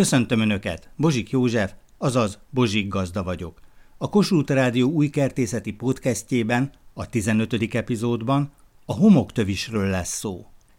Köszöntöm Önöket, Bozsik József, azaz Bozsik Gazda vagyok. A Kossuth Rádió új kertészeti podcastjében, a 15. epizódban a homoktövisről lesz szó.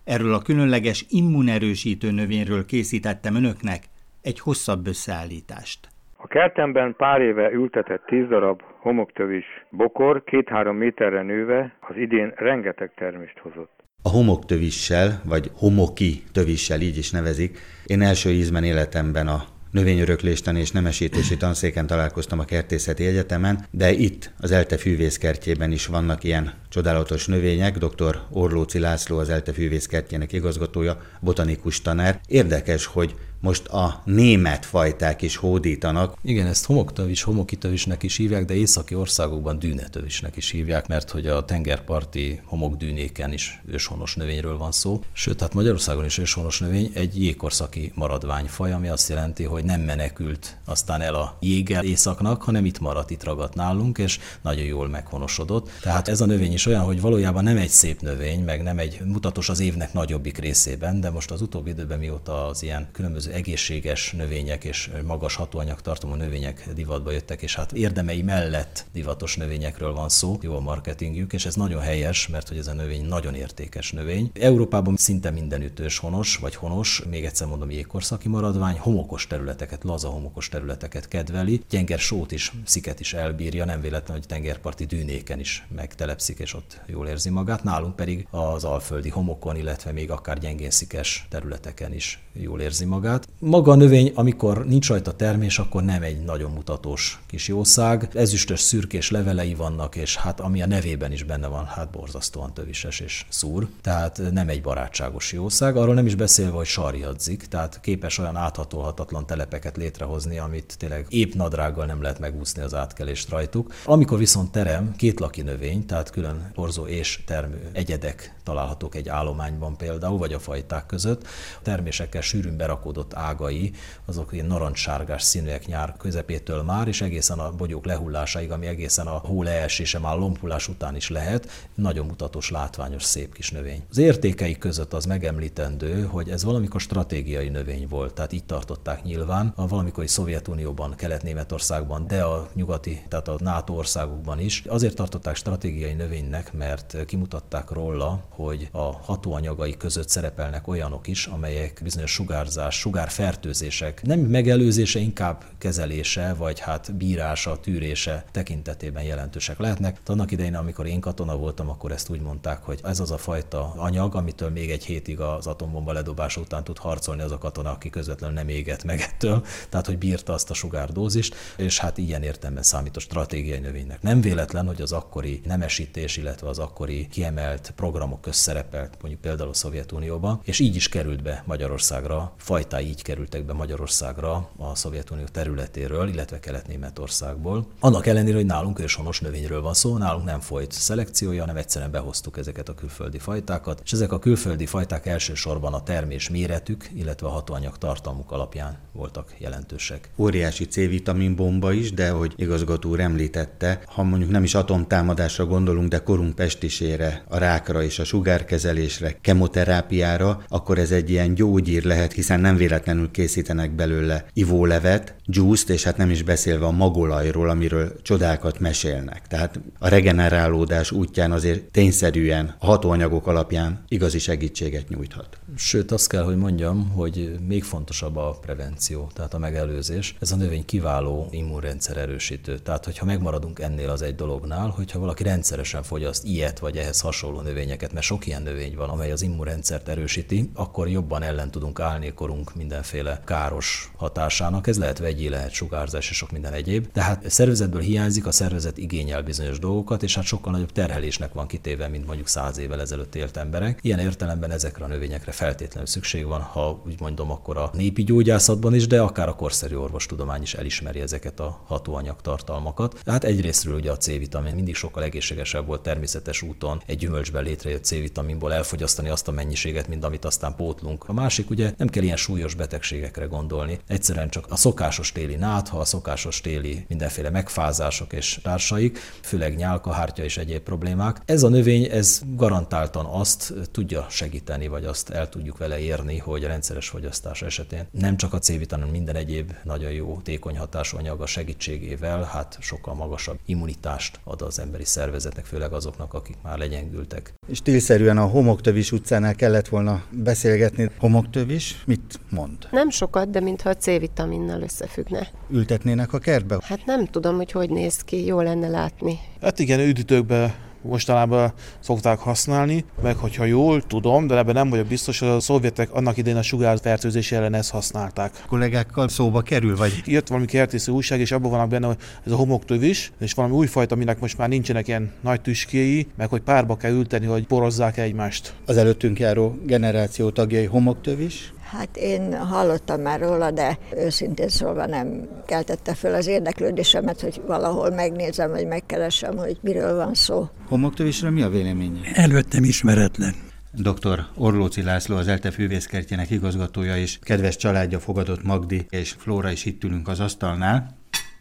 Erről a különleges immunerősítő növényről készítettem Önöknek egy hosszabb összeállítást. A kertemben pár éve ültetett tíz darab homoktövis bokor két-három méterre nőve az idén rengeteg termést hozott. A homoktövissel, vagy homoki tövissel így is nevezik, én első ízben életemben a növényöröklésten és nemesítési tanszéken találkoztam a Kertészeti Egyetemen, de itt, az ELTE fűvészkertjében is vannak ilyen csodálatos növények. Dr. Orlóci László, az ELTE fűvészkertjének igazgatója, botanikus tanár. Érdekes, hogy most a német fajták is hódítanak. Igen, ezt homoktövis, homokitövisnek is hívják, de északi országokban dűnetövisnek is hívják, mert hogy a tengerparti homokdűnéken is őshonos növényről van szó. Sőt, hát Magyarországon is őshonos növény egy jégkorszaki maradványfaj, ami azt jelenti, hogy nem menekült aztán el a jéggel északnak, hanem itt maradt, itt ragadt nálunk, és nagyon jól meghonosodott. Tehát ez a növény is olyan, hogy valójában nem egy szép növény, meg nem egy mutatos az évnek nagyobbik részében, de most az utóbbi időben mióta az ilyen különböző egészséges növények és magas hatóanyag tartalmú növények divatba jöttek, és hát érdemei mellett divatos növényekről van szó, jó a marketingjük, és ez nagyon helyes, mert hogy ez a növény nagyon értékes növény. Európában szinte mindenütt honos, vagy honos, még egyszer mondom, jégkorszaki maradvány, homokos területeket, laza homokos területeket kedveli, gyenger sót is, sziket is elbírja, nem véletlen, hogy tengerparti dűnéken is megtelepszik, és ott jól érzi magát. Nálunk pedig az alföldi homokon, illetve még akár gyengén szikes területeken is jól érzi magát. Maga a növény, amikor nincs rajta termés, akkor nem egy nagyon mutatós kis jószág. Ezüstös szürkés levelei vannak, és hát ami a nevében is benne van, hát borzasztóan tövises és szúr. Tehát nem egy barátságos jószág. Arról nem is beszélve, hogy sarjadzik, tehát képes olyan áthatolhatatlan telepeket létrehozni, amit tényleg épp nadrággal nem lehet megúszni az átkelést rajtuk. Amikor viszont terem, két laki növény, tehát külön porzó és termő egyedek találhatók egy állományban például, vagy a fajták között, termésekkel sűrűn berakódott ágai, azok ilyen narancssárgás színűek nyár közepétől már, és egészen a bogyók lehullásáig, ami egészen a hó leesése már lompulás után is lehet, nagyon mutatós, látványos, szép kis növény. Az értékei között az megemlítendő, hogy ez valamikor stratégiai növény volt, tehát így tartották nyilván a valamikori Szovjetunióban, Kelet-Németországban, de a nyugati, tehát a NATO országokban is. Azért tartották stratégiai növénynek, mert kimutatták róla, hogy a hatóanyagai között szerepelnek olyanok is, amelyek bizonyos sugárzás, sugár fertőzések nem megelőzése, inkább kezelése, vagy hát bírása, tűrése tekintetében jelentősek lehetnek. De annak idején, amikor én katona voltam, akkor ezt úgy mondták, hogy ez az a fajta anyag, amitől még egy hétig az atombomba ledobása után tud harcolni az a katona, aki közvetlenül nem égett meg ettől, tehát hogy bírta azt a sugárdózist, és hát ilyen értelemben számít a stratégiai növénynek. Nem véletlen, hogy az akkori nemesítés, illetve az akkori kiemelt programok közszerepelt, mondjuk például a Szovjetunióban, és így is került be Magyarországra fajtái így kerültek be Magyarországra a Szovjetunió területéről, illetve Kelet-Németországból. Annak ellenére, hogy nálunk őshonos növényről van szó, nálunk nem folyt szelekciója, hanem egyszerűen behoztuk ezeket a külföldi fajtákat, és ezek a külföldi fajták elsősorban a termés méretük, illetve a hatóanyag tartalmuk alapján voltak jelentősek. Óriási C-vitamin bomba is, de hogy igazgató úr említette, ha mondjuk nem is atomtámadásra gondolunk, de korunk pestisére, a rákra és a sugárkezelésre, kemoterápiára, akkor ez egy ilyen gyógyír lehet, hiszen nem véletlenül készítenek belőle ivólevet, juice és hát nem is beszélve a magolajról, amiről csodákat mesélnek. Tehát a regenerálódás útján azért tényszerűen a hatóanyagok alapján igazi segítséget nyújthat. Sőt, azt kell, hogy mondjam, hogy még fontosabb a prevenció, tehát a megelőzés. Ez a növény kiváló immunrendszer erősítő. Tehát, hogyha megmaradunk ennél az egy dolognál, hogyha valaki rendszeresen fogyaszt ilyet vagy ehhez hasonló növényeket, mert sok ilyen növény van, amely az immunrendszert erősíti, akkor jobban ellen tudunk állni korunk mindenféle káros hatásának. Ez lehet vegyi, lehet sugárzás és sok minden egyéb. Tehát a szervezetből hiányzik, a szervezet igényel bizonyos dolgokat, és hát sokkal nagyobb terhelésnek van kitéve, mint mondjuk száz évvel ezelőtt élt emberek. Ilyen értelemben ezekre a növényekre feltétlenül szükség van, ha úgy mondom, akkor a népi gyógyászatban is, de akár a korszerű orvostudomány is elismeri ezeket a hatóanyag tartalmakat. Tehát egyrésztről ugye a C-vitamin mindig sokkal egészségesebb volt természetes úton egy gyümölcsben létrejött C-vitaminból elfogyasztani azt a mennyiséget, mint amit aztán pótlunk. A másik ugye nem kell ilyen súlyos szokásos betegségekre gondolni. Egyszerűen csak a szokásos téli nátha, a szokásos téli mindenféle megfázások és társaik, főleg nyálkahártya és egyéb problémák. Ez a növény, ez garantáltan azt tudja segíteni, vagy azt el tudjuk vele érni, hogy a rendszeres fogyasztás esetén nem csak a C-vitamin, minden egyéb nagyon jó tékony hatású anyaga segítségével, hát sokkal magasabb immunitást ad az emberi szervezetnek, főleg azoknak, akik már legyengültek. Stílszerűen a Homoktövis utcánál kellett volna beszélgetni. Homoktövis mit mond? Nem sokat, de mintha a C-vitaminnal összefüggne. Ültetnének a kertbe? Hát nem tudom, hogy hogy néz ki, jó lenne látni. Hát igen, üdítőkbe mostanában szokták használni, meg hogyha jól tudom, de ebben nem vagyok biztos, hogy a szovjetek annak idején a sugárfertőzés ellen ezt használták. A kollégákkal szóba kerül, vagy? Jött valami kertésző újság, és abban vannak benne, hogy ez a homoktövis, és valami újfajta, aminek most már nincsenek ilyen nagy tüskéi, meg hogy párba kell ülteni, hogy porozzák egymást. Az előttünk járó generáció tagjai homoktövis, Hát én hallottam már róla, de őszintén szólva nem keltette föl az érdeklődésemet, hogy valahol megnézem, vagy megkeresem, hogy miről van szó. Homoktövisről mi a véleménye? Előttem ismeretlen. Dr. Orlóci László, az ELTE fűvészkertjének igazgatója és kedves családja fogadott Magdi és Flóra is itt ülünk az asztalnál.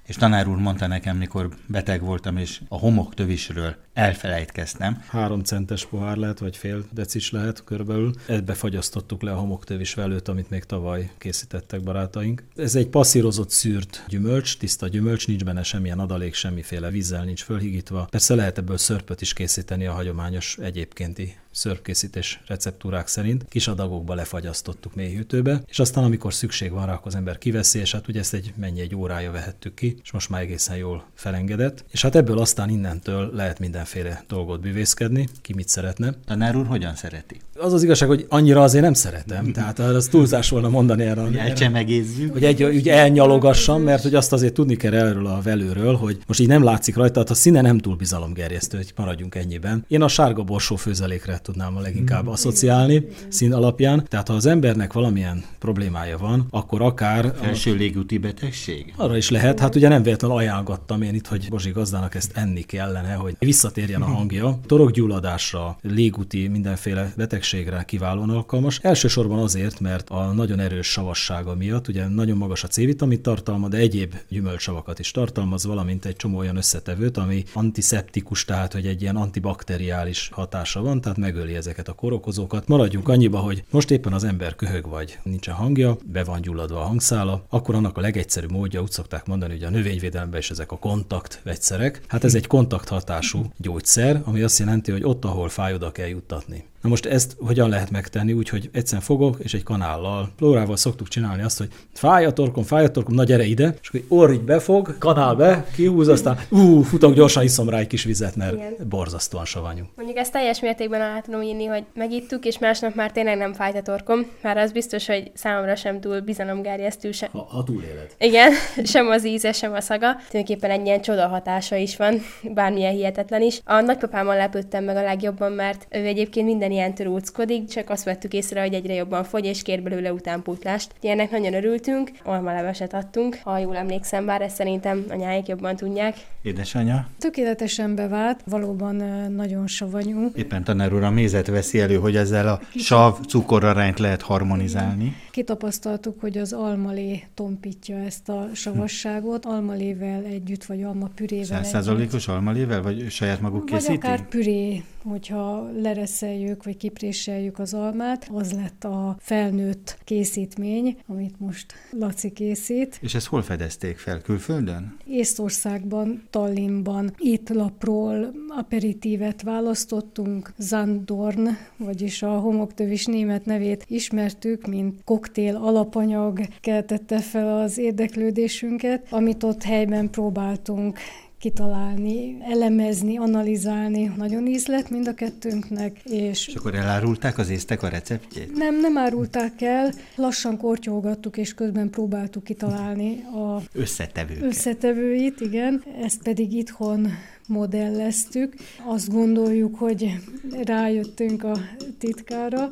És tanár úr mondta nekem, mikor beteg voltam, és a homoktövisről elfelejtkeztem. Három centes pohár lehet, vagy fél decis lehet körülbelül. Ebbe fagyasztottuk le a homoktövis velőt, amit még tavaly készítettek barátaink. Ez egy passzírozott szűrt gyümölcs, tiszta gyümölcs, nincs benne semmilyen adalék, semmiféle vízzel nincs fölhigítva. Persze lehet ebből szörpöt is készíteni a hagyományos egyébkénti szörpkészítés receptúrák szerint. Kis adagokba lefagyasztottuk mélyhűtőbe, és aztán amikor szükség van rá, akkor az ember kiveszi, és hát ugye ezt egy mennyi egy órája vehettük ki, és most már egészen jól felengedett. És hát ebből aztán innentől lehet mindenféle dolgot bűvészkedni, ki mit szeretne. Tanár úr hogyan szereti? Az az igazság, hogy annyira azért nem szeretem, tehát az túlzás volna mondani erre. Hogy elcsemegézzük. Hogy egy, úgy elnyalogassam, mert hogy azt azért tudni kell erről a velőről, hogy most így nem látszik rajta, hát a színe nem túl bizalomgerjesztő, hogy maradjunk ennyiben. Én a sárga borsó főzelékre tudnám a leginkább asszociálni szín alapján. Tehát ha az embernek valamilyen problémája van, akkor akár... Felső légúti betegség? Arra is lehet. Hát ugye nem véletlenül ajánlgattam én itt, hogy Bozsi gazdának ezt enni kellene, hogy visszatérjen a hangja. Torokgyulladásra, légúti mindenféle betegségre kiválóan alkalmas. Elsősorban azért, mert a nagyon erős savassága miatt, ugye nagyon magas a C-vitamin tartalma, de egyéb gyümölcsavakat is tartalmaz, valamint egy csomó olyan összetevőt, ami antiszeptikus, tehát hogy egy ilyen antibakteriális hatása van, tehát megöli ezeket a korokozókat. Maradjunk annyiba, hogy most éppen az ember köhög vagy nincsen hangja, be van gyulladva a hangszála, akkor annak a legegyszerűbb módja, úgy szokták mondani, hogy a növényvédelemben is ezek a kontakt vegyszerek. Hát ez egy kontakthatású gyógyszer, ami azt jelenti, hogy ott, ahol fáj, oda kell juttatni. Na most ezt hogyan lehet megtenni? Úgyhogy egyszerűen fogok, és egy kanállal, plórával szoktuk csinálni azt, hogy fáj a torkom, fáj a torkom, na gyere ide, és akkor orr így befog, kanál be, kihúz, aztán ú, futok gyorsan, iszom rá egy kis vizet, mert Igen. borzasztóan savanyú. Mondjuk ezt teljes mértékben alá tudom írni, hogy megittuk, és másnap már tényleg nem fájt a torkom, már az biztos, hogy számomra sem túl bizalomgerjesztő. Sem. Ha, ha túléled. Igen, sem az íze, sem a szaga. Tulajdonképpen egy ilyen csoda hatása is van, bármilyen hihetetlen is. A nagypapámmal lepődtem meg a legjobban, mert ő egyébként minden ilyen óckodik, csak azt vettük észre, hogy egyre jobban fogy, és kér belőle utánpótlást. Ilyennek nagyon örültünk, almaleveset adtunk, ha jól emlékszem, bár ezt szerintem anyáik jobban tudják. Édesanyja? Tökéletesen bevált, valóban nagyon savanyú. Éppen tanár úr a mézet veszi elő, hogy ezzel a sav cukorarányt lehet harmonizálni. Kitapasztaltuk, hogy az almalé tompítja ezt a savasságot, almalével együtt, vagy alma pürével Százszázalékos almalével, vagy saját maguk vagy készítik? akár püré, hogyha lereszeljük, vagy kipréseljük az almát, az lett a felnőtt készítmény, amit most Laci készít. És ezt hol fedezték fel? Külföldön? Észtországban, Tallinnban étlapról aperitívet választottunk, Zandorn, vagyis a homoktövis német nevét ismertük, mint koktél alapanyag keltette fel az érdeklődésünket, amit ott helyben próbáltunk kitalálni, elemezni, analizálni. Nagyon ízlet mind a kettőnknek. És, és akkor elárulták az észtek a receptjét? Nem, nem árulták el. Lassan kortyolgattuk, és közben próbáltuk kitalálni a összetevőket. összetevőit, igen. Ezt pedig itthon modelleztük. Azt gondoljuk, hogy rájöttünk a titkára.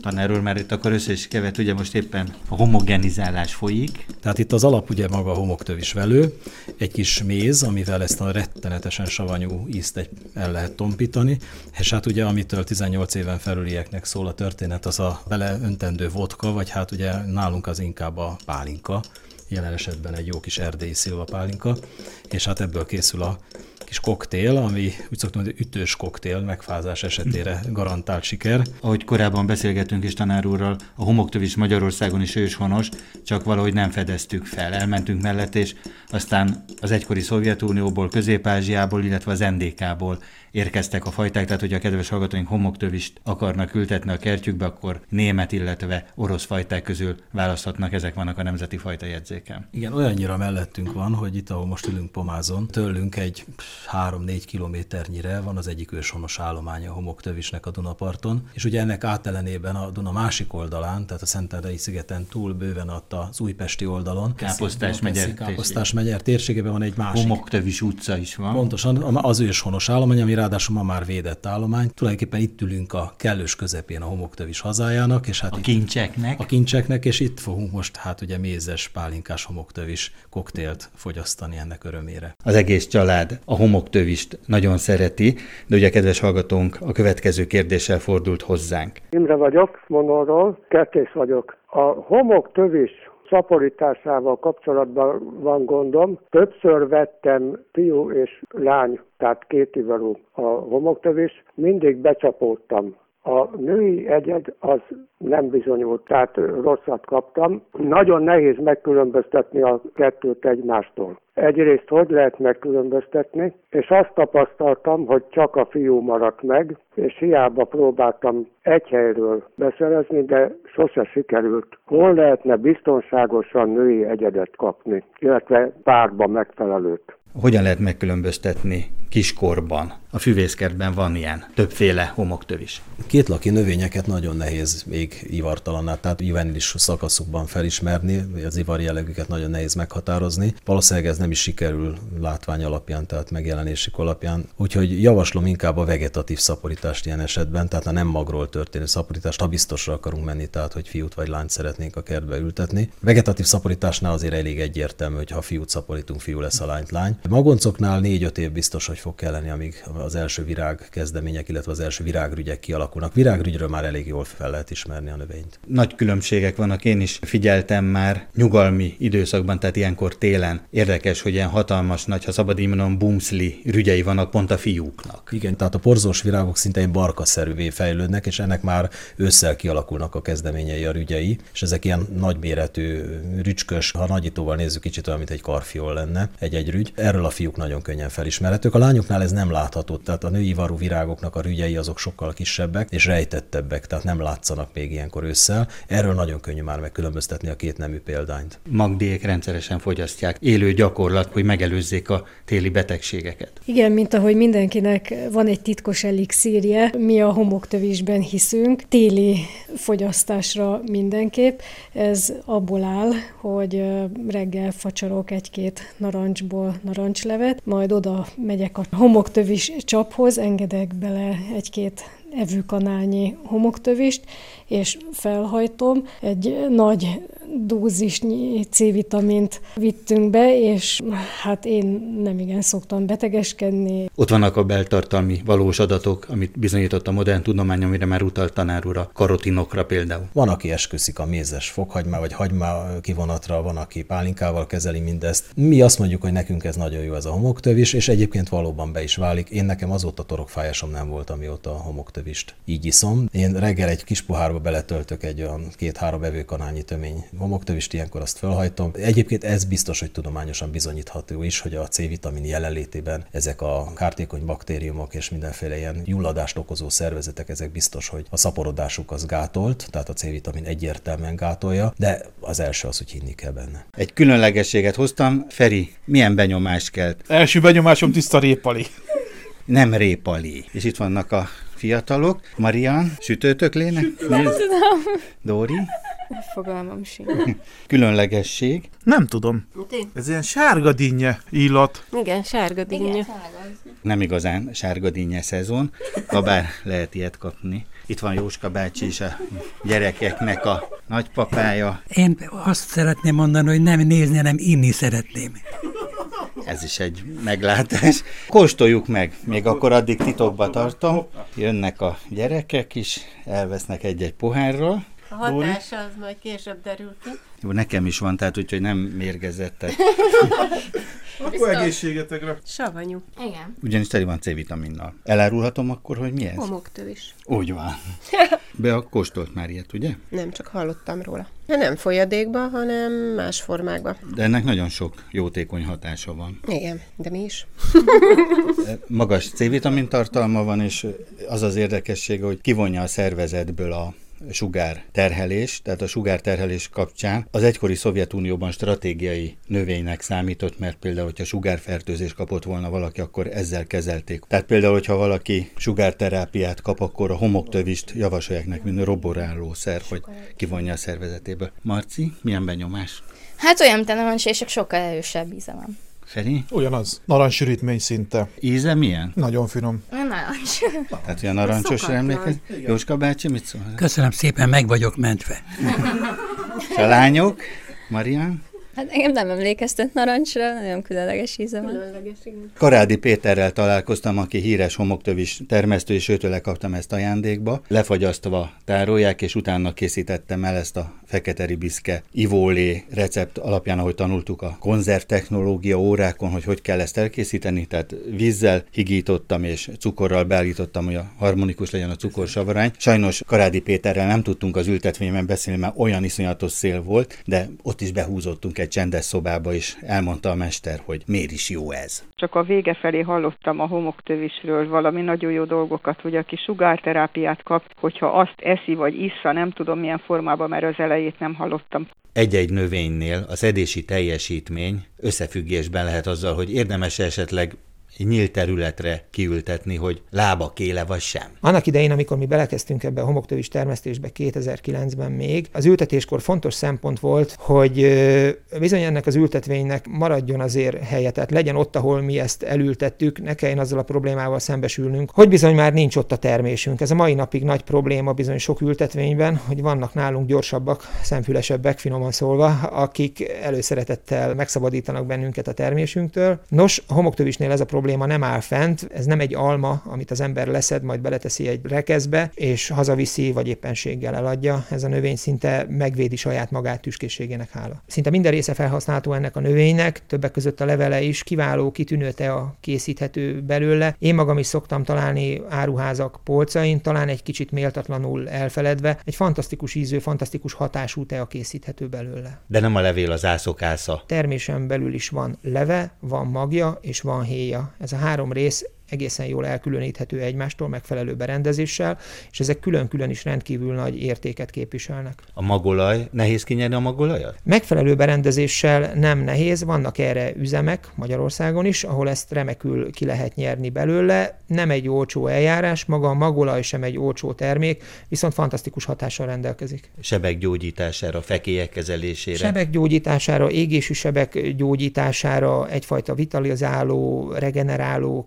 Tanár úr, mert itt akkor össze is kevet, ugye most éppen a homogenizálás folyik. Tehát itt az alap ugye maga a homoktövis velő, egy kis méz, amivel ezt a rettenetesen savanyú ízt egy, el lehet tompítani, és hát ugye amitől 18 éven felülieknek szól a történet, az a vele öntendő vodka, vagy hát ugye nálunk az inkább a pálinka, jelen esetben egy jó kis erdélyi szilvapálinka, és hát ebből készül a kis koktél, ami úgy szoktam mondani, ütős koktél megfázás esetére garantált siker. Ahogy korábban beszélgettünk is tanár úrral, a homoktövis Magyarországon is őshonos, csak valahogy nem fedeztük fel. Elmentünk mellett, és aztán az egykori Szovjetunióból, Közép-Ázsiából, illetve az NDK-ból érkeztek a fajták, tehát hogy a kedves hallgatóink homoktövist akarnak ültetni a kertjükbe, akkor német, illetve orosz fajták közül választhatnak, ezek vannak a nemzeti fajta jegyzéken. Igen, olyannyira mellettünk van, hogy itt, ahol most ülünk Pomázon, tőlünk egy 3-4 kilométernyire van az egyik őshonos állománya a homoktövisnek a Dunaparton, és ugye ennek átelenében a Duna másik oldalán, tehát a Szentendrei szigeten túl bőven ott az újpesti oldalon. Káposztás megyer, Káposztás megyer térségében van egy másik. Homoktövis utca is van. Pontosan, az őshonos állomány, ami ráadásul ma már védett állomány. Tulajdonképpen itt ülünk a kellős közepén a homoktövis hazájának, és hát a kincseknek. A kincseknek, és itt fogunk most hát ugye mézes, pálinkás homoktövis koktélt fogyasztani ennek örömére. Az egész család a homoktövist nagyon szereti, de ugye kedves hallgatónk a következő kérdéssel fordult hozzánk. Imre vagyok, Monóról, kertész vagyok. A homoktövis szaporításával kapcsolatban van gondom. Többször vettem fiú és lány, tehát két ivarú a homoktövés, mindig becsapódtam. A női egyed az nem bizonyult, tehát rosszat kaptam. Nagyon nehéz megkülönböztetni a kettőt egymástól. Egyrészt hogy lehet megkülönböztetni, és azt tapasztaltam, hogy csak a fiú maradt meg, és hiába próbáltam egy helyről beszerezni, de sose sikerült. Hol lehetne biztonságosan női egyedet kapni, illetve párba megfelelőt? Hogyan lehet megkülönböztetni kiskorban? A füvészkertben van ilyen, többféle homoktövés. Kétlaki növényeket nagyon nehéz még ivartalanná, tehát juvenilis szakaszukban felismerni, az ivar jellegüket nagyon nehéz meghatározni. Valószínűleg ez nem is sikerül látvány alapján, tehát megjelenésük alapján. Úgyhogy javaslom inkább a vegetatív szaporítást ilyen esetben, tehát a nem magról történő szaporítást, ha biztosra akarunk menni, tehát hogy fiút vagy lányt szeretnénk a kertbe ültetni. Vegetatív szaporításnál azért elég egyértelmű, hogy ha fiút szaporítunk, fiú lesz a lányt lány. Magoncoknál négy-öt év biztos, hogy fog kelleni, amíg az első virág kezdemények, illetve az első virágrügyek kialakulnak. Virágrügyről már elég jól fel lehet ismerni a növényt. Nagy különbségek vannak, én is figyeltem már nyugalmi időszakban, tehát ilyenkor télen. Érdekes, hogy ilyen hatalmas nagy, ha szabad így mondom, bumszli rügyei vannak pont a fiúknak. Igen, tehát a porzós virágok szinte egy barkaszerűvé fejlődnek, és ennek már ősszel kialakulnak a kezdeményei, a rügyei, és ezek ilyen nagyméretű, rücskös, ha nagyítóval nézzük, kicsit olyan, mint egy karfiol lenne, egy-egy rügy. Erről a fiúk nagyon könnyen felismerhetők. A lányoknál ez nem látható, tehát a női varú virágoknak a rügyei azok sokkal kisebbek és rejtettebbek, tehát nem látszanak még ilyenkor ősszel. Erről nagyon könnyű már megkülönböztetni a két nemű példányt. Magdiék rendszeresen fogyasztják. Élő gyakorlat, hogy megelőzzék a téli betegségeket. Igen, mint ahogy mindenkinek van egy titkos elixírje, mi a homoktövisben hiszünk, téli fogyasztásra mindenképp. Ez abból áll, hogy reggel facsarok egy-két narancsból narancslevet, majd oda megyek a homoktövis csaphoz, engedek bele egy-két evőkanálnyi homoktövist, és felhajtom. Egy nagy dózisnyi C-vitamint vittünk be, és hát én nem igen szoktam betegeskedni. Ott vannak a beltartalmi valós adatok, amit bizonyított a modern tudomány, amire már utalt tanár úr, a karotinokra például. Van, aki esküszik a mézes fokhagymá vagy hagymá kivonatra, van, aki pálinkával kezeli mindezt. Mi azt mondjuk, hogy nekünk ez nagyon jó ez a homoktövés, és egyébként valóban be is válik. Én nekem azóta torokfájásom nem volt, amióta a homoktövist így iszom. Én reggel egy kis pohárba beletöltök egy olyan két-három evőkanálnyi tömény homoktövist, ilyenkor azt felhajtom. Egyébként ez biztos, hogy tudományosan bizonyítható is, hogy a C-vitamin jelenlétében ezek a kártékony baktériumok és mindenféle ilyen gyulladást okozó szervezetek, ezek biztos, hogy a szaporodásuk az gátolt, tehát a C-vitamin egyértelműen gátolja, de az első az, hogy hinni kell benne. Egy különlegességet hoztam. Feri, milyen benyomást kelt? Első benyomásom tiszta répali. Nem répali. És itt vannak a fiatalok. Marian, sütőtök lének? Nem tudom. Dóri? Fogalmam sincs. Különlegesség. Nem tudom. Ez ilyen sárga dinnye illat. Igen, sárga dinnye. Nem igazán sárga dinnye szezon, ha bár lehet ilyet kapni. Itt van Jóska bácsi is a gyerekeknek a nagypapája. Én azt szeretném mondani, hogy nem nézni, hanem inni szeretném. Ez is egy meglátás. Kóstoljuk meg, még akkor addig titokba tartom. Jönnek a gyerekek is, elvesznek egy-egy pohárról. A hatása az majd később derül ki. Jó, nekem is van, tehát úgyhogy nem mérgezettek. Akkor egészségetekre. Savanyú. Igen. Ugyanis teli van C-vitaminnal. Elárulhatom akkor, hogy mi ez? Homoktövés. Úgy van. Be a kóstolt már ilyet, ugye? Nem csak hallottam róla. De nem folyadékba, hanem más formákba. De ennek nagyon sok jótékony hatása van. Igen, de mi is? Magas C-vitamin tartalma van, és az az érdekessége, hogy kivonja a szervezetből a sugár terhelés, tehát a sugár terhelés kapcsán az egykori Szovjetunióban stratégiai növénynek számított, mert például, hogyha sugárfertőzés kapott volna valaki, akkor ezzel kezelték. Tehát például, hogyha valaki sugárterápiát kap, akkor a homoktövist javasolják neki, mint roborállószer, hogy kivonja a szervezetéből. Marci, milyen benyomás? Hát olyan, mint a narancs, sokkal erősebb íze van. Feri? Ugyanaz. Narancssürítmény szinte. Íze milyen? Nagyon finom. Narancs. Tehát olyan narancsosra emlékez? Jóska bácsi, mit szól? Köszönöm szépen, meg vagyok mentve. A lányok? Marian? Hát engem nem emlékeztet narancsra, nagyon különleges íze van. Különleges, igen. Karádi Péterrel találkoztam, aki híres homoktövis termesztő, és őtőle kaptam ezt ajándékba. Lefagyasztva tárolják, és utána készítettem el ezt a fekete ribiszke ivólé recept alapján, ahogy tanultuk a konzerv technológia órákon, hogy hogy kell ezt elkészíteni. Tehát vízzel higítottam, és cukorral beállítottam, hogy a harmonikus legyen a cukorsavarány. Sajnos Karádi Péterrel nem tudtunk az ültetvényben beszélni, mert olyan iszonyatos szél volt, de ott is behúzottunk egy csendes szobába, és elmondta a mester, hogy miért is jó ez. Csak a vége felé hallottam a homoktövésről valami nagyon jó dolgokat, hogy aki sugárterápiát kap, hogyha azt eszi vagy issza, nem tudom milyen formában, mert az elejét nem hallottam. Egy-egy növénynél a szedési teljesítmény összefüggésben lehet azzal, hogy érdemes esetleg nyílt területre kiültetni, hogy lába kéle vagy sem. Annak idején, amikor mi belekezdtünk ebbe a homoktövis termesztésbe 2009-ben még, az ültetéskor fontos szempont volt, hogy bizony ennek az ültetvénynek maradjon azért helye, tehát legyen ott, ahol mi ezt elültettük, ne kelljen azzal a problémával szembesülnünk, hogy bizony már nincs ott a termésünk. Ez a mai napig nagy probléma bizony sok ültetvényben, hogy vannak nálunk gyorsabbak, szemfülesebbek, finoman szólva, akik előszeretettel megszabadítanak bennünket a termésünktől. Nos, a homoktövisnél ez a probléma nem áll fent, ez nem egy alma, amit az ember leszed, majd beleteszi egy rekeszbe, és hazaviszi, vagy éppenséggel eladja. Ez a növény szinte megvédi saját magát tüskészségének hála. Szinte minden része felhasználható ennek a növénynek, többek között a levele is kiváló, kitűnő tea készíthető belőle. Én magam is szoktam találni áruházak polcain, talán egy kicsit méltatlanul elfeledve. Egy fantasztikus ízű, fantasztikus hatású tea készíthető belőle. De nem a levél az ászokásza. Termésen belül is van leve, van magja és van héja. Ez a három rész egészen jól elkülöníthető egymástól megfelelő berendezéssel, és ezek külön-külön is rendkívül nagy értéket képviselnek. A magolaj, nehéz kinyerni a magolajat? Megfelelő berendezéssel nem nehéz, vannak erre üzemek Magyarországon is, ahol ezt remekül ki lehet nyerni belőle. Nem egy olcsó eljárás, maga a magolaj sem egy olcsó termék, viszont fantasztikus hatással rendelkezik. Sebek gyógyítására, fekélyek kezelésére. Sebek gyógyítására, égésű sebek gyógyítására, egyfajta vitalizáló, regeneráló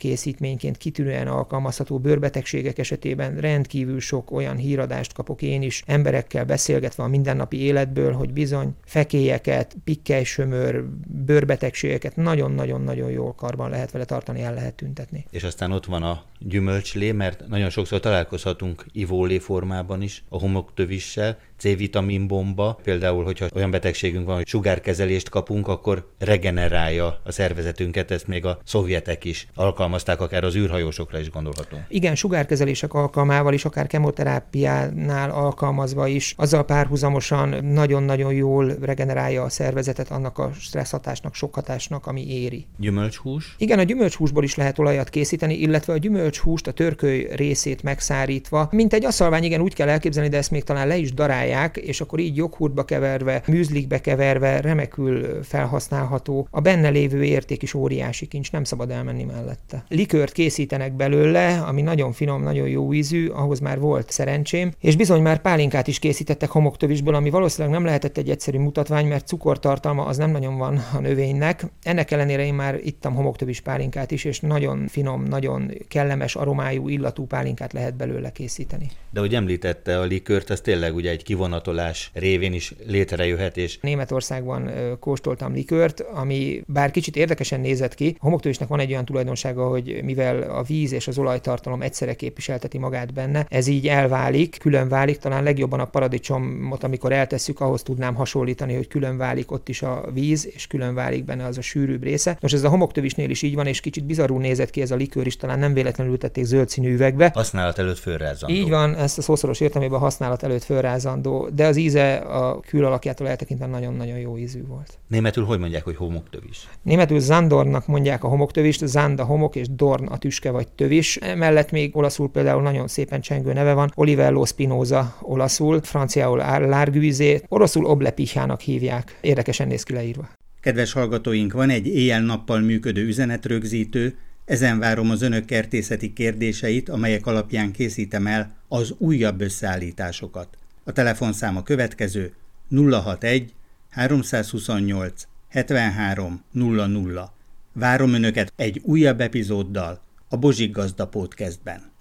készítményként kitűnően alkalmazható bőrbetegségek esetében rendkívül sok olyan híradást kapok én is, emberekkel beszélgetve a mindennapi életből, hogy bizony fekélyeket, pikkely-sömör, bőrbetegségeket nagyon-nagyon-nagyon jól karban lehet vele tartani, el lehet tüntetni. És aztán ott van a gyümölcslé, mert nagyon sokszor találkozhatunk ivólé formában is a homoktövissel, C-vitamin bomba, például, hogyha olyan betegségünk van, hogy sugárkezelést kapunk, akkor regenerálja a szervezetünket, ezt még a szovjetek is alkalmazták, akár az űrhajósokra is gondolhatunk. Igen, sugárkezelések alkalmával is, akár kemoterápiánál alkalmazva is, azzal párhuzamosan nagyon-nagyon jól regenerálja a szervezetet annak a stressz hatásnak, sok hatásnak, ami éri. Gyümölcshús? Igen, a gyümölcshúsból is lehet olajat készíteni, illetve a gyümölcshúst, a törköly részét megszárítva, mint egy aszalvány, igen, úgy kell elképzelni, de ezt még talán le is darálják, kipipálják, és akkor így joghurtba keverve, műzlikbe keverve remekül felhasználható. A benne lévő érték is óriási kincs, nem szabad elmenni mellette. Likört készítenek belőle, ami nagyon finom, nagyon jó ízű, ahhoz már volt szerencsém, és bizony már pálinkát is készítettek homoktövisből, ami valószínűleg nem lehetett egy egyszerű mutatvány, mert cukortartalma az nem nagyon van a növénynek. Ennek ellenére én már ittam homoktövis pálinkát is, és nagyon finom, nagyon kellemes aromájú, illatú pálinkát lehet belőle készíteni. De hogy említette a likört, az tényleg ugye egy kivonatolás révén is létrejöhet. És... Németországban kóstoltam likört, ami bár kicsit érdekesen nézett ki, a homoktövisnek van egy olyan tulajdonsága, hogy mivel a víz és az olajtartalom egyszerre képviselteti magát benne, ez így elválik, külön válik, talán legjobban a paradicsomot, amikor eltesszük, ahhoz tudnám hasonlítani, hogy külön válik ott is a víz, és külön válik benne az a sűrűbb része. Most ez a homoktövisnél is így van, és kicsit bizarrul nézett ki ez a likőr is, talán nem véletlenül ültették zöld színű üvegbe. Használat előtt fölrázandó. Így van, ezt a szószoros értelmében használat előtt fölrázandó, de az íze a külalakjától eltekintve nagyon-nagyon jó ízű volt. Németül hogy mondják, hogy homoktövis? Németül Zandornak mondják a homoktövist, Zand a homok és Dorn a tüske vagy tövis. Emellett még olaszul például nagyon szépen csengő neve van, Olivello Spinoza olaszul, franciául Larguizé, oroszul Oblepichának hívják. Érdekesen néz ki leírva. Kedves hallgatóink, van egy éjjel-nappal működő üzenetrögzítő, ezen várom az önök kertészeti kérdéseit, amelyek alapján készítem el az újabb összeállításokat. A telefonszám a következő 061 328 73 00. Várom önöket egy újabb epizóddal a Bozsik Gazda Podcastben.